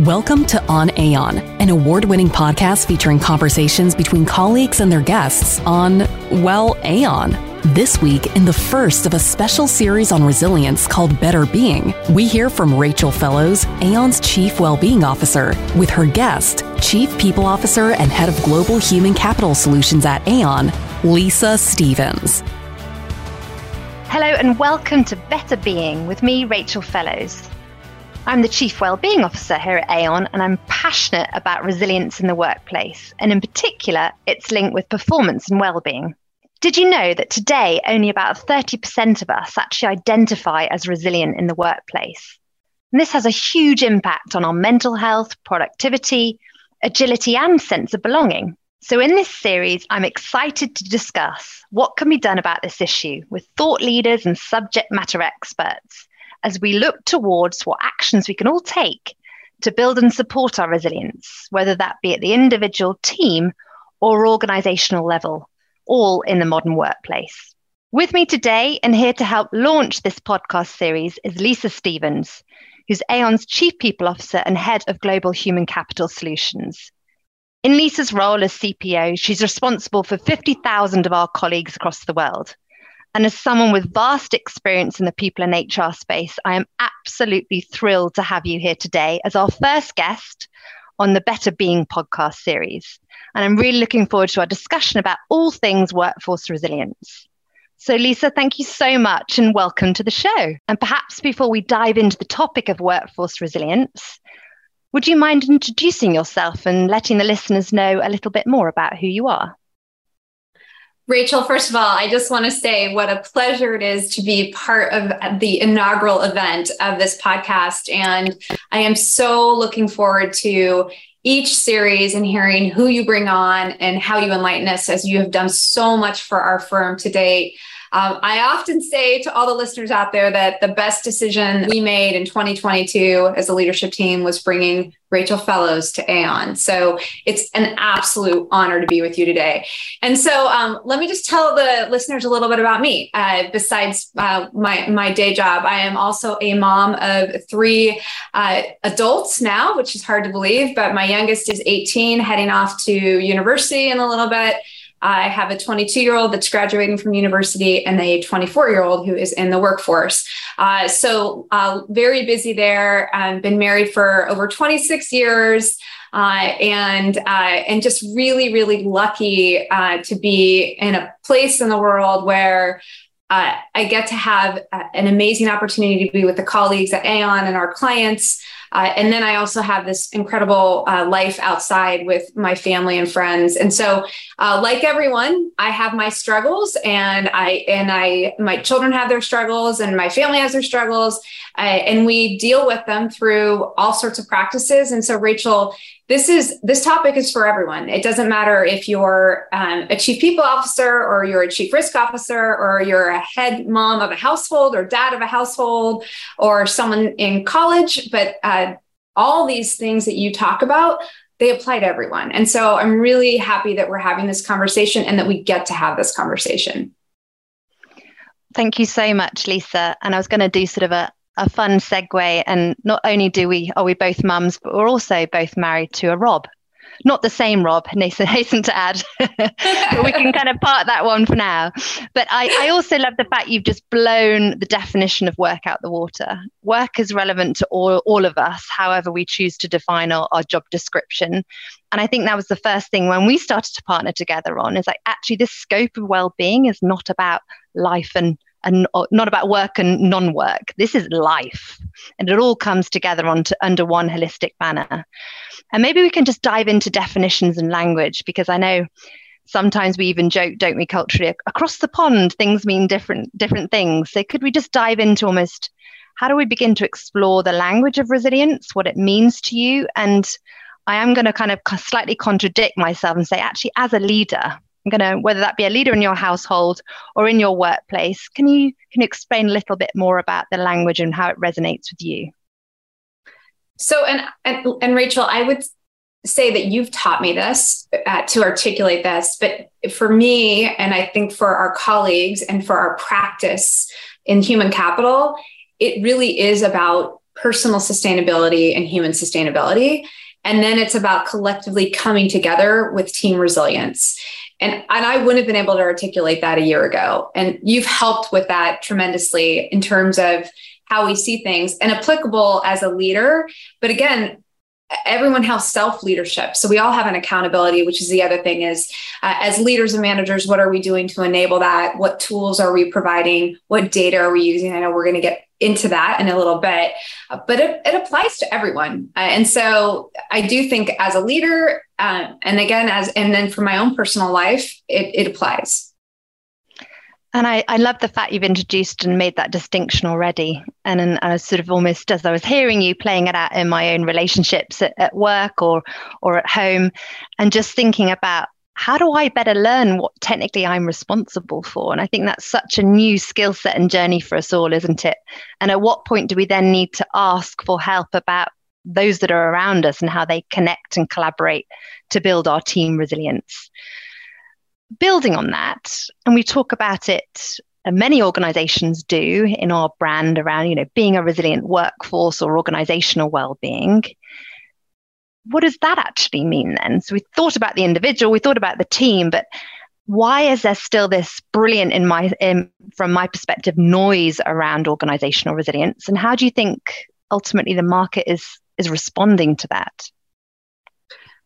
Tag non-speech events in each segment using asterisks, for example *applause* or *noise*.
Welcome to On Aon, an award winning podcast featuring conversations between colleagues and their guests on, well, Aon. This week, in the first of a special series on resilience called Better Being, we hear from Rachel Fellowes, Aon's Chief Wellbeing Officer, with her guest, Chief People Officer and Head of Global Human Capital Solutions at Aon, Lisa Stevens. Hello, and welcome to Better Being with me, Rachel Fellowes. I'm the Chief Wellbeing Officer here at Aon, and I'm passionate about resilience in the workplace, and in particular, its link with performance and well-being. Did you know that today only about 30% of us actually identify as resilient in the workplace? And this has a huge impact on our mental health, productivity, agility, and sense of belonging. So, in this series, I'm excited to discuss what can be done about this issue with thought leaders and subject matter experts as we look towards what actions we can all take to build and support our resilience, whether that be at the individual team or organizational level, all in the modern workplace. With me today and here to help launch this podcast series is Lisa Stevens, who's Aon's Chief People Officer and Head of Global Human Capital Solutions. In Lisa's role as CPO, she's responsible for 50,000 of our colleagues across the world. And as someone with vast experience in the people and HR space, I am absolutely thrilled to have you here today as our first guest on the Better Being podcast series. And I'm really looking forward to our discussion about all things workforce resilience. So, Lisa, thank you so much and welcome to the show. And perhaps before we dive into the topic of workforce resilience, would you mind introducing yourself and letting the listeners know a little bit more about who you are? Rachel, first of all, I just want to say what a pleasure it is to be part of the inaugural event of this podcast. And I am so looking forward to each series and hearing who you bring on and how you enlighten us as you have done so much for our firm to date. Um, I often say to all the listeners out there that the best decision we made in 2022 as a leadership team was bringing Rachel Fellowes to Aon. So it's an absolute honor to be with you today. And so um, let me just tell the listeners a little bit about me. Uh, besides uh, my my day job, I am also a mom of three uh, adults now, which is hard to believe. But my youngest is 18, heading off to university in a little bit. I have a 22 year old that's graduating from university and a 24 year old who is in the workforce. Uh, so, uh, very busy there. I've been married for over 26 years. Uh, and uh, and just really really lucky uh, to be in a place in the world where uh, I get to have an amazing opportunity to be with the colleagues at Aon and our clients uh, and then I also have this incredible uh, life outside with my family and friends. And so, uh, like everyone, I have my struggles, and I and I my children have their struggles, and my family has their struggles, uh, and we deal with them through all sorts of practices. And so, Rachel, this is this topic is for everyone. It doesn't matter if you're um, a chief people officer or you're a chief risk officer or you're a head mom of a household or dad of a household or someone in college but uh, all these things that you talk about they apply to everyone. And so i'm really happy that we're having this conversation and that we get to have this conversation. Thank you so much, Lisa. And I was going to do sort of a, a fun segue. And not only do we are we both mums, but we're also both married to a Rob. Not the same Rob, Nathan *laughs* hasten to add, *laughs* but we can kind of part that one for now. But I, I also love the fact you've just blown the definition of work out the water. Work is relevant to all, all of us, however we choose to define our, our job description. And I think that was the first thing when we started to partner together on is like actually this scope of well-being is not about life and and uh, not about work and non-work. This is life, and it all comes together onto, under one holistic banner. And maybe we can just dive into definitions and language because I know sometimes we even joke, don't we, culturally across the pond things mean different different things. So could we just dive into almost how do we begin to explore the language of resilience, what it means to you, and I am going to kind of slightly contradict myself and say, actually, as a leader, I'm going to whether that be a leader in your household or in your workplace. Can you can you explain a little bit more about the language and how it resonates with you? So and and, and Rachel, I would say that you've taught me this uh, to articulate this, but for me, and I think for our colleagues and for our practice in human capital, it really is about personal sustainability and human sustainability. And then it's about collectively coming together with team resilience. And, and I wouldn't have been able to articulate that a year ago. And you've helped with that tremendously in terms of how we see things and applicable as a leader. But again, everyone has self leadership so we all have an accountability which is the other thing is uh, as leaders and managers what are we doing to enable that? What tools are we providing? What data are we using? I know we're going to get into that in a little bit uh, but it, it, applies to everyone. Uh, and so i do think as a leader uh, and again as and then for my own personal life it, it applies and I, I love the fact you've introduced and made that distinction already. And, and I sort of almost as I was hearing you playing it out in my own relationships at, at work or or at home, and just thinking about how do I better learn what technically I'm responsible for? And I think that's such a new skill set and journey for us all, isn't it? And at what point do we then need to ask for help about those that are around us and how they connect and collaborate to build our team resilience? Building on that, and we talk about it, and many organizations do in our brand around, you know, being a resilient workforce or organizational well-being. What does that actually mean then? So we thought about the individual, we thought about the team, but why is there still this brilliant in my in, from my perspective noise around organizational resilience and how do you think ultimately the market is is responding to that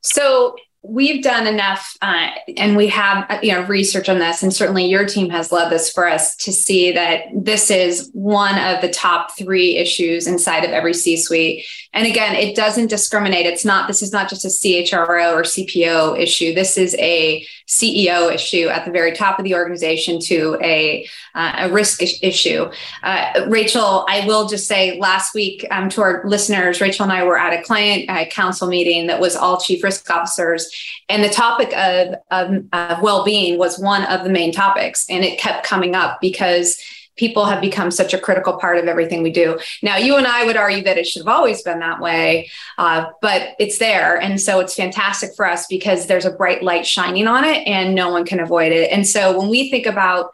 so we've done enough uh, and we have uh, you know research on this and certainly your team has led this for us to see that this is one of the top three issues inside of every c suite and again it doesn't discriminate. It's not this is not just a chro or cpo issue. This is a ceo issue at the very top of the organization to a, uh, a risk issue. Uh, rachel i will just say last week um, to our listeners rachel and i were at a client uh, council meeting that was all chief risk officers and the topic of, of, of well-being was one of the main topics and it kept coming up because people have become such a critical part of everything we do. Now, you and I would argue that it should have always been that way, uh, but it's there. And so it's fantastic for us because there's a bright light shining on it and no one can avoid it. And so when we think about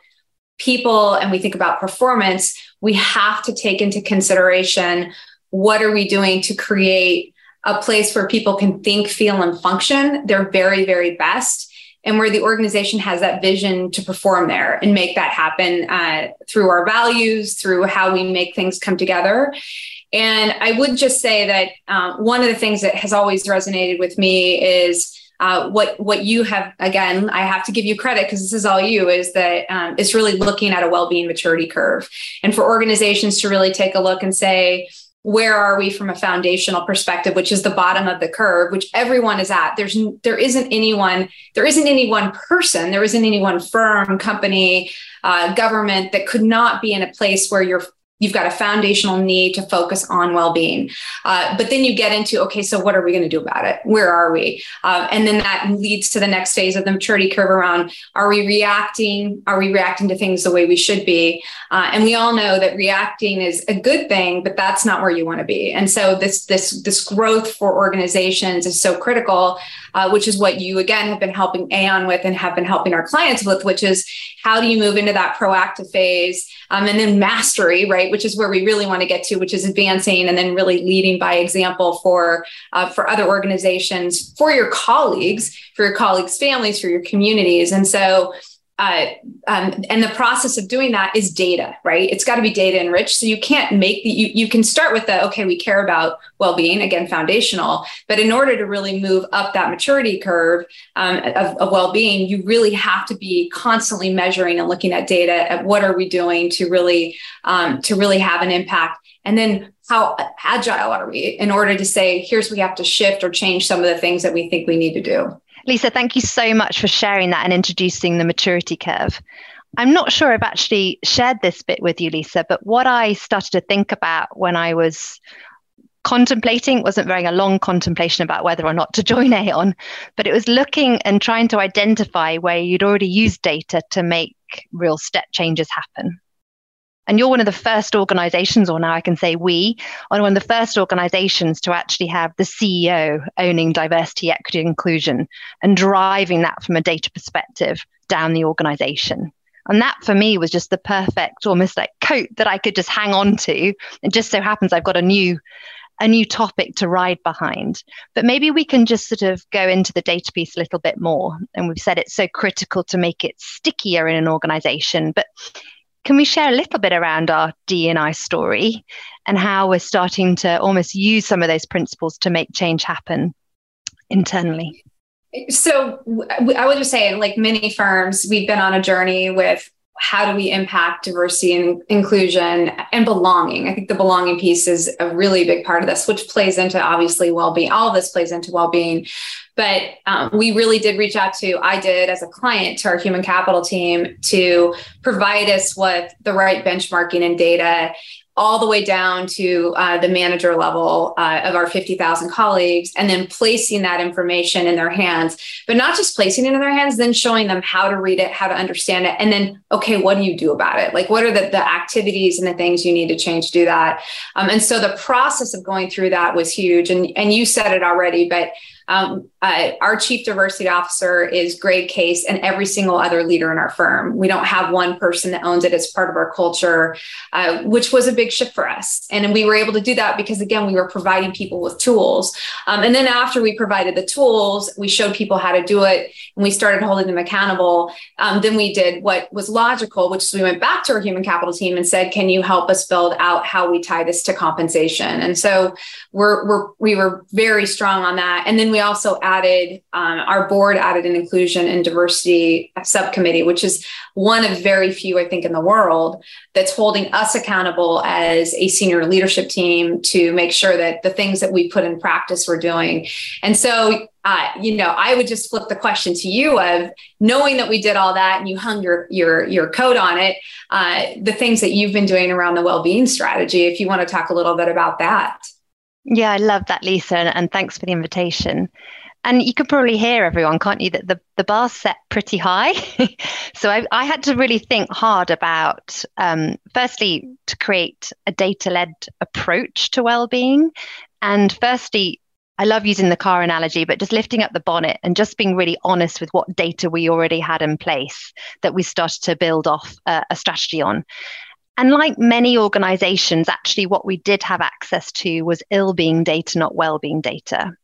people and we think about performance, we have to take into consideration what are we doing to create a place where people can think, feel, and function their very, very best, and where the organization has that vision to perform there and make that happen uh, through our values, through how we make things come together. And I would just say that uh, one of the things that has always resonated with me is. Uh, what what you have again i have to give you credit because this is all you is that um, it's really looking at a well-being maturity curve and for organizations to really take a look and say where are we from a foundational perspective which is the bottom of the curve which everyone is at. There's there isn't anyone there isn't any one person there isn't any one firm company uh, government that could not be in a place where you're You've got a foundational need to focus on well-being, uh, but then you get into okay, so what are we going to do about it? Where are we? Uh, and then that leads to the next phase of the maturity curve around: Are we reacting? Are we reacting to things the way we should be? Uh, and we all know that reacting is a good thing, but that's not where you want to be. And so this this this growth for organizations is so critical, uh, which is what you again have been helping Aon with and have been helping our clients with, which is how do you move into that proactive phase um, and then mastery, right? Which is where we really want to get to, which is advancing and then really leading by example for uh, for other organizations, for your colleagues, for your colleagues' families, for your communities, and so uh, um, and the process of doing that is data, right? It's got to be data enriched. So you can't make the, you, you can start with the, okay, we care about well being, again, foundational. But in order to really move up that maturity curve um, of, of well being, you really have to be constantly measuring and looking at data at what are we doing to really, um, to really have an impact. And then how agile are we in order to say, here's we have to shift or change some of the things that we think we need to do. Lisa, thank you so much for sharing that and introducing the maturity curve. I'm not sure I've actually shared this bit with you, Lisa, but what I started to think about when I was contemplating wasn't very a long contemplation about whether or not to *laughs* join Aon, but it was looking and trying to identify where you'd already used data to make real step changes happen. And you're one of the first organizations, or now I can say we, are one of the first organizations to actually have the CEO owning diversity, equity, inclusion and driving that from a data perspective down the organization. And that for me was just the perfect, almost like coat that I could just hang on to. And just so happens I've got a new a new topic to ride behind. But maybe we can just sort of go into the data piece a little bit more. And we've said it's so critical to make it stickier in an organization. But can we share a little bit around our D&I story and how we're starting to almost use some of those principles to make change happen internally? So I would just say, like many firms, we've been on a journey with how do we impact diversity and inclusion and belonging? I think the belonging piece is a really big part of this, which plays into obviously well-being. All of this plays into well-being, but um, we really did reach out to. I did as a client to our human capital team to provide us with the right benchmarking and data all the way down to uh, the manager level uh, of our 50,000 colleagues, and then placing that information in their hands, but not just placing it in their hands, then showing them how to read it, how to understand it, and then, okay, what do you do about it? Like, what are the, the activities and the things you need to change to do that? Um, and so the process of going through that was huge. And, and you said it already, but um, our chief diversity officer is Greg Case and every single other leader in our firm. We don't have one person that owns it as part of our culture, uh, which was a big shift for us. And we were able to do that because, again, we were providing people with tools. Um, and then after we provided the tools, we showed people how to do it and we started holding them accountable. Um, then we did what was logical, which is we went back to our human capital team and said, Can you help us build out how we tie this to compensation? And so we're, we're we were very strong on that. And then we also added, um, our board added an inclusion and diversity subcommittee, which is one of very few, I think, in the world that's holding us accountable as a senior leadership team to make sure that the things that we put in practice we're doing. And so, uh, you know, I would just flip the question to you of knowing that we did all that and you hung your your your coat on it, uh, the things that you've been doing around the well-being strategy. If you want to talk a little bit about that. Yeah, I love that, Lisa, and, thanks for the invitation. And you can probably hear everyone, can't you, that the, the bar's set pretty high. *laughs* so I, I, had to really think hard about, um, firstly, to create a data led approach to well-being. And firstly, I love using the car analogy, but just lifting up the bonnet and just being really honest with what data we already had in place that we started to build off uh, a strategy on. And like many organizations, actually, what we did have access to was ill being data, not well being data.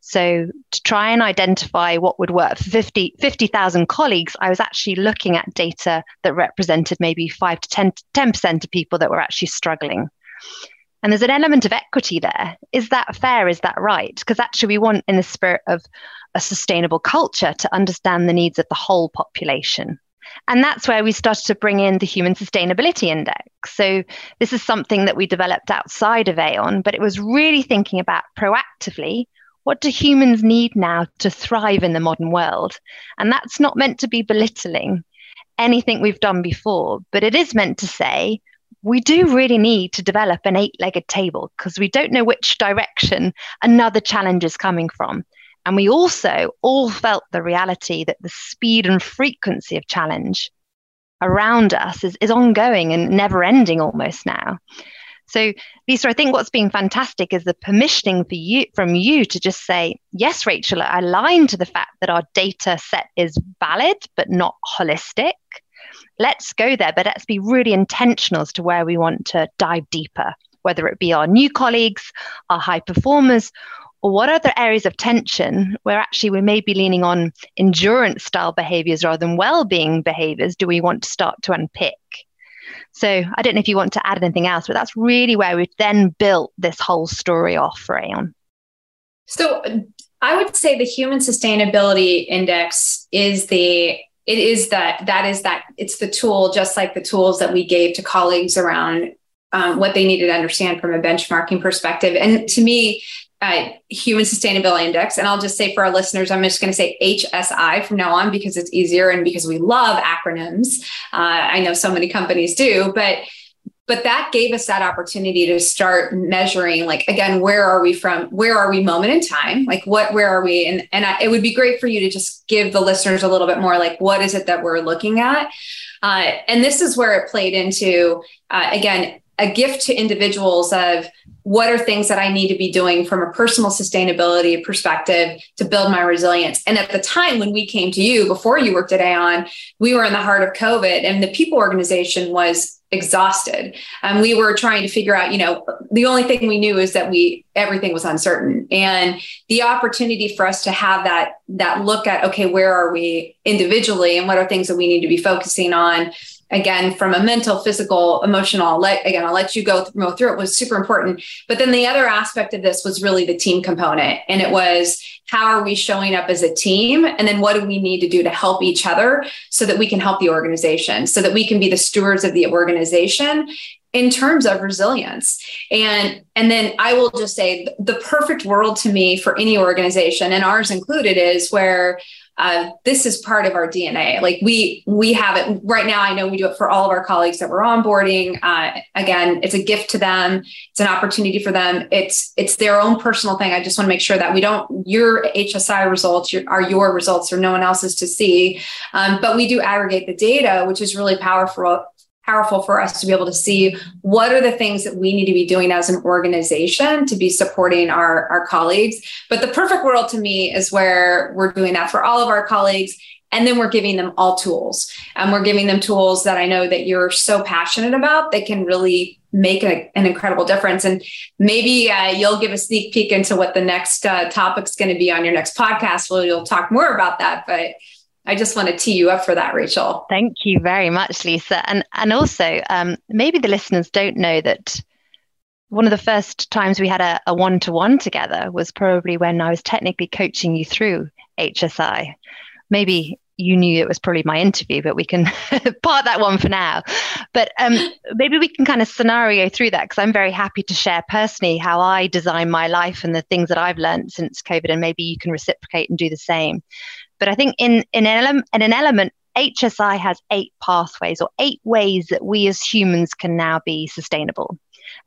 So, to try and identify what would work for 50,000 50, colleagues, I was actually looking at data that represented maybe 5 to 10, 10% of people that were actually struggling. And there's an element of equity there. Is that fair? Is that right? Because actually, we want, in the spirit of a sustainable culture, to understand the needs of the whole population. And that's where we started to bring in the Human Sustainability Index. So, this is something that we developed outside of Aon, but it was really thinking about proactively what do humans need now to thrive in the modern world? And that's not meant to be belittling anything we've done before, but it is meant to say we do really need to develop an eight legged table because we don't know which direction another challenge is coming from. And we also all felt the reality that the speed and frequency of challenge around us is, is ongoing and never ending almost now. So, Lisa, I think what's been fantastic is the permissioning for you from you to just say, yes, Rachel, I align to the fact that our data set is valid but not holistic. Let's go there, but let's be really intentional as to where we want to dive deeper, whether it be our new colleagues, our high performers, or what other areas of tension where actually we may be leaning on endurance style behaviors rather than well-being behaviors do we want to start to unpick? So i don't know if you want to add anything else but that's really where we've then built this whole story off aon so i would say the human sustainability index is the it is that that is that it's the tool just like the tools that we gave to colleagues around um, what they needed to understand from a benchmarking perspective. And to me uh, Human Sustainability Index. And I'll just say for our listeners, I'm just going to say HSI from now on because it's easier and because we love acronyms. Uh, I know so many companies do, but but that gave us that opportunity to start measuring like again where are we from where are we moment in time like what where are we and and I, it would be great for you to just give the listeners a little bit more like what is it that we're looking at uh, and this is where it played into uh, again a gift to individuals of what are things that I need to be doing from a personal sustainability perspective to build my resilience. And at the time when we came to you, before you worked at Aon, we were in the heart of COVID and the people organization was exhausted. And we were trying to figure out, you know, the only thing we knew is that we everything was uncertain. And the opportunity for us to have that that look at, okay, where are we individually and what are things that we need to be focusing on again from a mental physical emotional let again i'll let you go through, go through it was super important. But then the other aspect of this was really the team component and it was how are we showing up as a team and then what do we need to do to help each other so that we can help the organization so that we can be the stewards of the organization in terms of resilience. And and then i will just say the perfect world to me for any organization and ours included is where this is part of our DNA. Like we we have it right now. I know we do it for all of our colleagues that we're onboarding. Uh, again, it's a gift to them. It's an opportunity for them. It's it's their own personal thing. I just want to make sure that we don't your HSI results your, are your results or no one else's to see. Um, but we do aggregate the data, which is really powerful powerful for us to be able to see what are the things that we need to be doing as an organization to be supporting our, our colleagues. But the perfect world to me is where we're doing that for all of our colleagues. And then we're giving them all tools. And we're giving them tools that I know that you're so passionate about that can really make a, an incredible difference. And maybe uh, you'll give a sneak peek into what the next uh, topic's going to be on your next podcast. Well, you'll talk more about that. But I just want to tee you up for that, Rachel. Thank you very much, Lisa. And and also, um, maybe the listeners don't know that one of the first times we had a one to one together was probably when I was technically coaching you through HSI. Maybe you knew it was probably my interview, but we can *laughs* part that one for now. But um, *laughs* maybe we can kind of scenario through that because I'm very happy to share personally how I design my life and the things that I've learned since COVID, and maybe you can reciprocate and do the same. But I think in, in, an, ele- in an element, HSI has eight pathways or eight ways that we as humans can now be sustainable.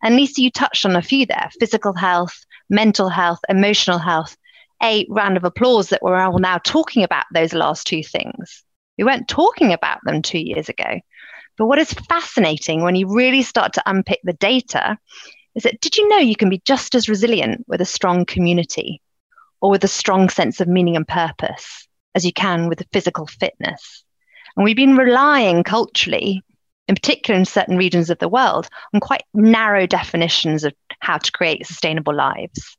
And Lisa, you touched on a few there physical health, mental health, emotional health. A round of applause that we're all now talking about those last two things. We weren't talking about them two years ago. But what is fascinating when you really start to unpick the data is that did you know you can be just as resilient with a strong community or with a strong sense of meaning and purpose? As you can with the physical fitness. And we've been relying culturally, in particular in certain regions of the world, on quite narrow definitions of how to create sustainable lives.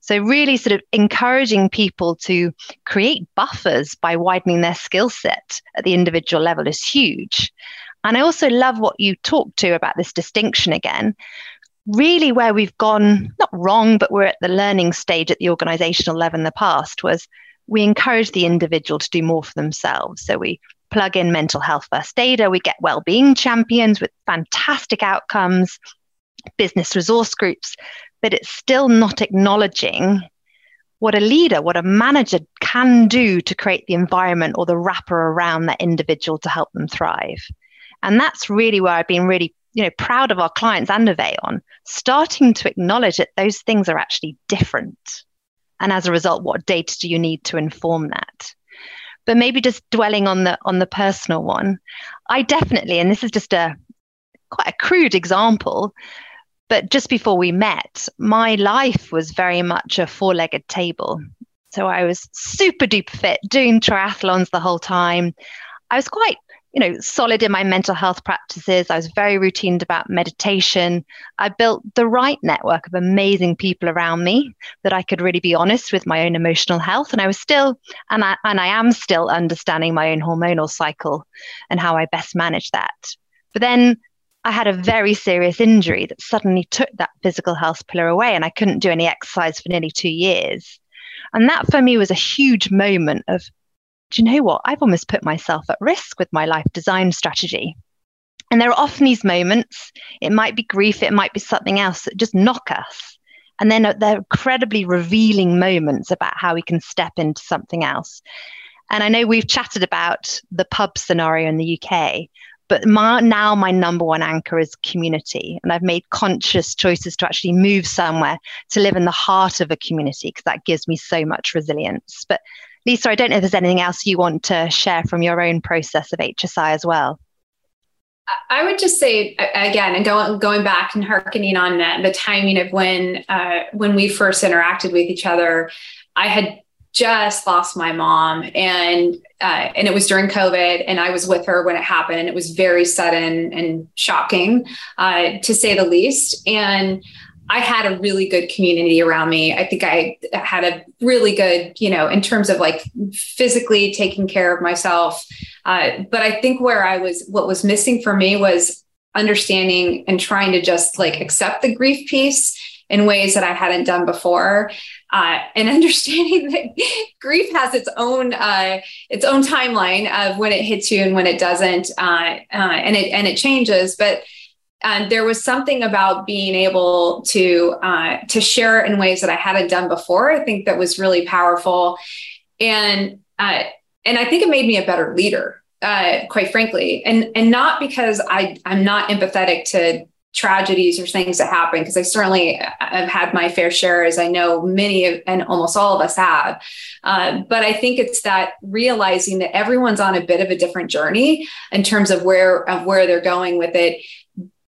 So, really, sort of encouraging people to create buffers by widening their skill set at the individual level is huge. And I also love what you talked to about this distinction again. Really, where we've gone not wrong, but we're at the learning stage at the organizational level in the past was we encourage the individual to do more for themselves. So we plug in mental health first data, we get well-being champions with fantastic outcomes, business resource groups, but it's still not acknowledging what a leader, what a manager can do to create the environment or the wrapper around that individual to help them thrive. And that's really where I've been really you know proud of our clients and of Aon, starting to acknowledge that those things are actually different. And as a result, what data do you need to inform that? But maybe just dwelling on the on the personal one, I definitely, and this is just a quite a crude example, but just before we met, my life was very much a four-legged table. So I was super duper fit, doing triathlons the whole time. I was quite you know, solid in my mental health practices. I was very routined about meditation. I built the right network of amazing people around me that I could really be honest with my own emotional health. And I was still, and I, and I am still understanding my own hormonal cycle and how I best manage that. But then I had a very serious injury that suddenly took that physical health pillar away, and I couldn't do any exercise for nearly two years. And that for me was a huge moment of do you know what? I've almost put myself at risk with my life design strategy. And there are often these moments, it might be grief, it might be something else that just knock us. And then they're incredibly revealing moments about how we can step into something else. And I know we've chatted about the pub scenario in the UK, but my, now my number one anchor is community. And I've made conscious choices to actually move somewhere to live in the heart of a community because that gives me so much resilience. But Lisa, I don't know if there's anything else you want to share from your own process of HSI as well. I would just say again, and going going back and harkening on that, the timing of when uh, when we first interacted with each other, I had just lost my mom, and uh, and it was during COVID, and I was with her when it happened, and it was very sudden and shocking, uh, to say the least, and. I had a really good community around me. I think I had a really good, you know, in terms of like physically taking care of myself. Uh, but I think where I was, what was missing for me was understanding and trying to just like accept the grief piece in ways that I hadn't done before. Uh, and *laughs* understanding that grief has its own uh, its own timeline of when it hits you and when it doesn't, uh, uh and it and it changes. But and there was something about being able to uh, to share in ways that I hadn't done before. I think that was really powerful, and uh, and I think it made me a better leader, uh, quite frankly, and and not because I I'm not empathetic to tragedies or things that happen because I certainly have had my fair share, as I know many of, and almost all of us have. Uh, but I think it's that realizing that everyone's on a bit of a different journey in terms of where of where they're going with it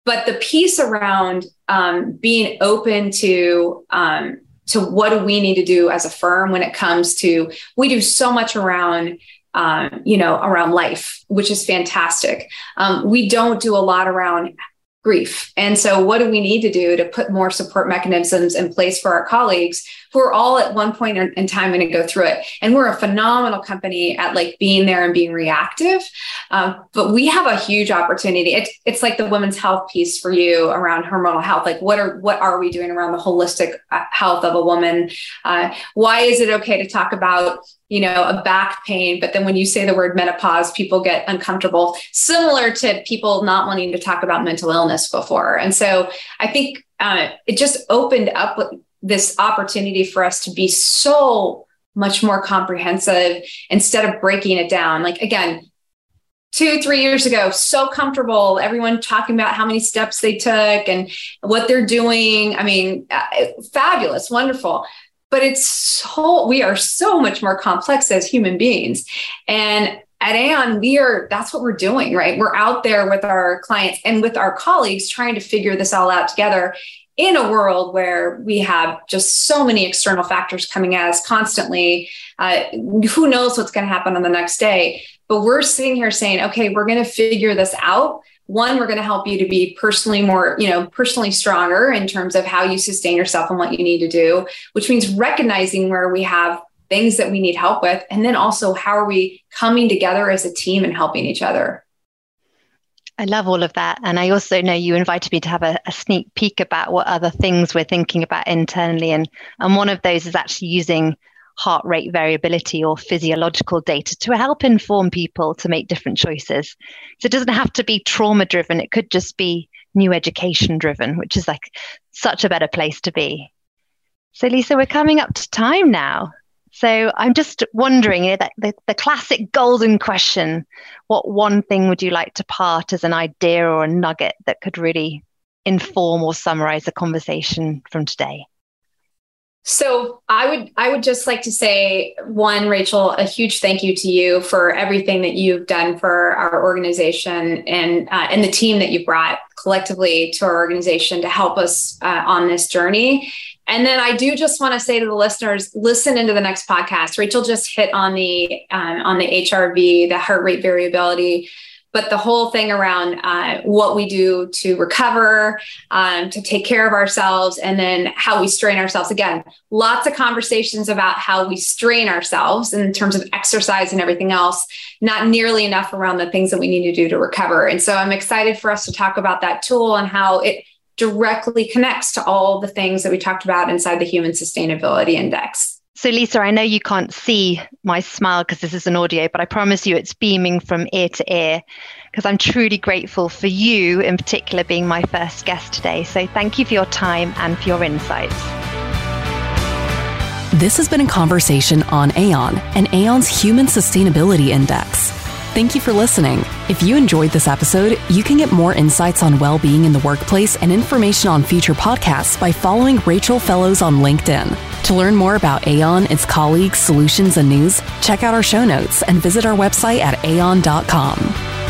but the piece around um, being open to um, to what do we need to do as a firm when it comes to we do so much around um, you know around life which is fantastic. Um, we don't do a lot around grief and so what do we need to do to put more support mechanisms in place for our colleagues who are all at one point in time going to go through it. And we're a phenomenal company at like being there and being reactive. Um, but we have a huge opportunity. It's, it's like the women's health piece for you around hormonal health. Like what are, what are we doing around the holistic uh, health of a woman? Uh, why is it okay to talk about you know, a back pain, but then when you say the word menopause, people get uncomfortable, similar to people not wanting to talk about mental illness before. And so I think uh, it just opened up this opportunity for us to be so much more comprehensive instead of breaking it down. Like, again, two, three years ago, so comfortable, everyone talking about how many steps they took and what they're doing. I mean, uh, fabulous, wonderful. But it's so, we are so much more complex as human beings. And at Aon, we are, that's what we're doing, right? We're out there with our clients and with our colleagues trying to figure this all out together in a world where we have just so many external factors coming at us constantly, uh, who knows what's going to happen on the next day? But we're sitting here saying, okay, we're going to figure this out. One, we're going to help you to be personally more, you know, personally stronger in terms of how you sustain yourself and what you need to do, which means recognizing where we have things that we need help with. And then also, how are we coming together as a team and helping each other? I love all of that. And I also know you invited me to have a, a, sneak peek about what other things we're thinking about internally. And, and one of those is actually using heart rate variability or physiological data to help inform people to make different choices. So it doesn't have to be trauma driven, it could just be new education driven, which is like such a better place to be. So, Lisa, we're coming up to time now. So I'm just wondering, you know, that the, the classic golden question: What one thing would you like to part as an idea or a nugget that could really inform or summarize the conversation from today? So I would I would just like to say one Rachel a huge thank you to you for everything that you've done for our organization and uh, and the team that you brought collectively to our organization to help us uh, on this journey and then I do just want to say to the listeners, listen into the next podcast. Rachel just hit on the um, on the HRV, the heart rate variability, but the whole thing around uh, what we do to recover, um, to take care of ourselves, and then how we strain ourselves. Again, lots of conversations about how we strain ourselves in terms of exercise and everything else. Not nearly enough around the things that we need to do to recover. And so I'm excited for us to talk about that tool and how it directly connects to all the things that we talked about inside the Human Sustainability Index. So, Lisa, I know you can't see my smile because this is an audio, but I promise you it's beaming from ear to ear because I'm truly grateful for you, in particular, being my first guest today. So, thank you for your time and for your insights. This has been a conversation on Aon and Aon's Human Sustainability Index. Thank you for listening. If you enjoyed this episode, you can get more insights on well being in the workplace and information on future podcasts by following Rachel Fellowes on LinkedIn. To learn more about Aon, its colleagues, solutions, and news, check out our show notes and visit our website at aon.com.